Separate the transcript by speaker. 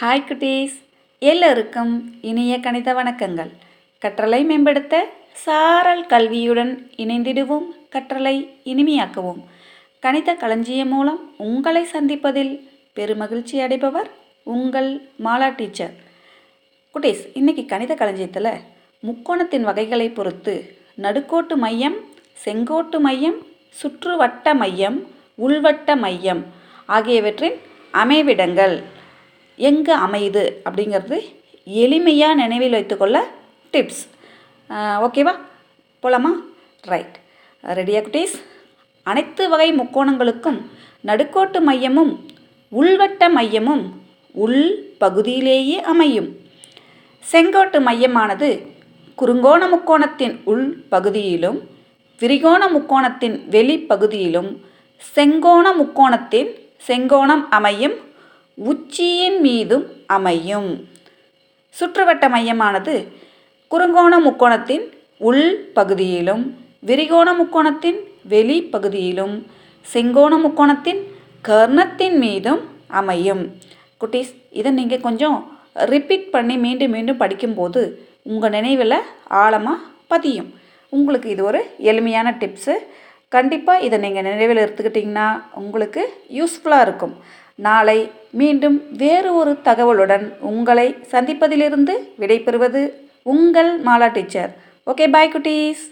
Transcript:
Speaker 1: Hi குட்டீஸ் எல்லோருக்கும் இனிய கணித வணக்கங்கள். கற்றலை மேம்படுத்த சாரல் கல்வியுடன் இணைந்திடுவோம். கற்றலை இனிமையாக்குவோம். கணித களஞ்சியம் மூலம் உங்களை சந்திப்பதில் பெருமகிழ்ச்சி அடைபவர் உங்கள் மாலா டீச்சர். குட்டீஸ் இன்னைக்கு கணித களஞ்சியத்தில் முக்கோணத்தின் வகைகளை பொறுத்து நடுக்கோட்டு மையம் செங்கோட்டு மையம் சுற்றுவட்ட மையம் உள்வட்ட மையம் ஆகியவற்றின் அமைவிடங்கள். எங்கே அமையுது அப்படிங்கிறது எளிமையாக நினைவில் வைத்துக்கொள்ள டிப்ஸ் ஓகேவா போலாமா? ரைட் ரெடியா குட்டீஸ்? அனைத்து வகை முக்கோணங்களுக்கும் நடுக்கோட்டு மையமும் உள்வட்ட மையமும் உள் பகுதியிலேயே அமையும். செங்கோட்டு மையமானது குறுங்கோண முக்கோணத்தின் உள் பகுதியிலும் விரிகோண முக்கோணத்தின் வெளிப்பகுதியிலும் செங்கோண முக்கோணத்தின் செங்கோணம் அமையும் உச்சியின் மீதும் அமையும். சுற்றுவட்ட மையமானது குறுங்கோண முக்கோணத்தின் உள் பகுதியிலும் விரிகோண முக்கோணத்தின் வெளிப்பகுதியிலும் செங்கோண முக்கோணத்தின் கர்ணத்தின் மீதும் அமையும். குட்டீஸ் இதை நீங்கள் கொஞ்சம் ரிப்பீட் பண்ணி மீண்டும் மீண்டும் படிக்கும்போது உங்கள் நினைவில் ஆழமாக பதியும். உங்களுக்கு இது ஒரு எளிமையான டிப்ஸு கண்டிப்பாக இதை நீங்கள் நினைவில் எடுத்துக்கிட்டிங்கன்னா உங்களுக்கு யூஸ்ஃபுல்லாக இருக்கும். நாளை மீண்டும் வேறு ஒரு தகவலுடன் உங்களை சந்திப்பதிலிருந்து விடைபெறுவது உங்கள் மாலா டீச்சர். ஓகே பாய் குட்டீஸ்.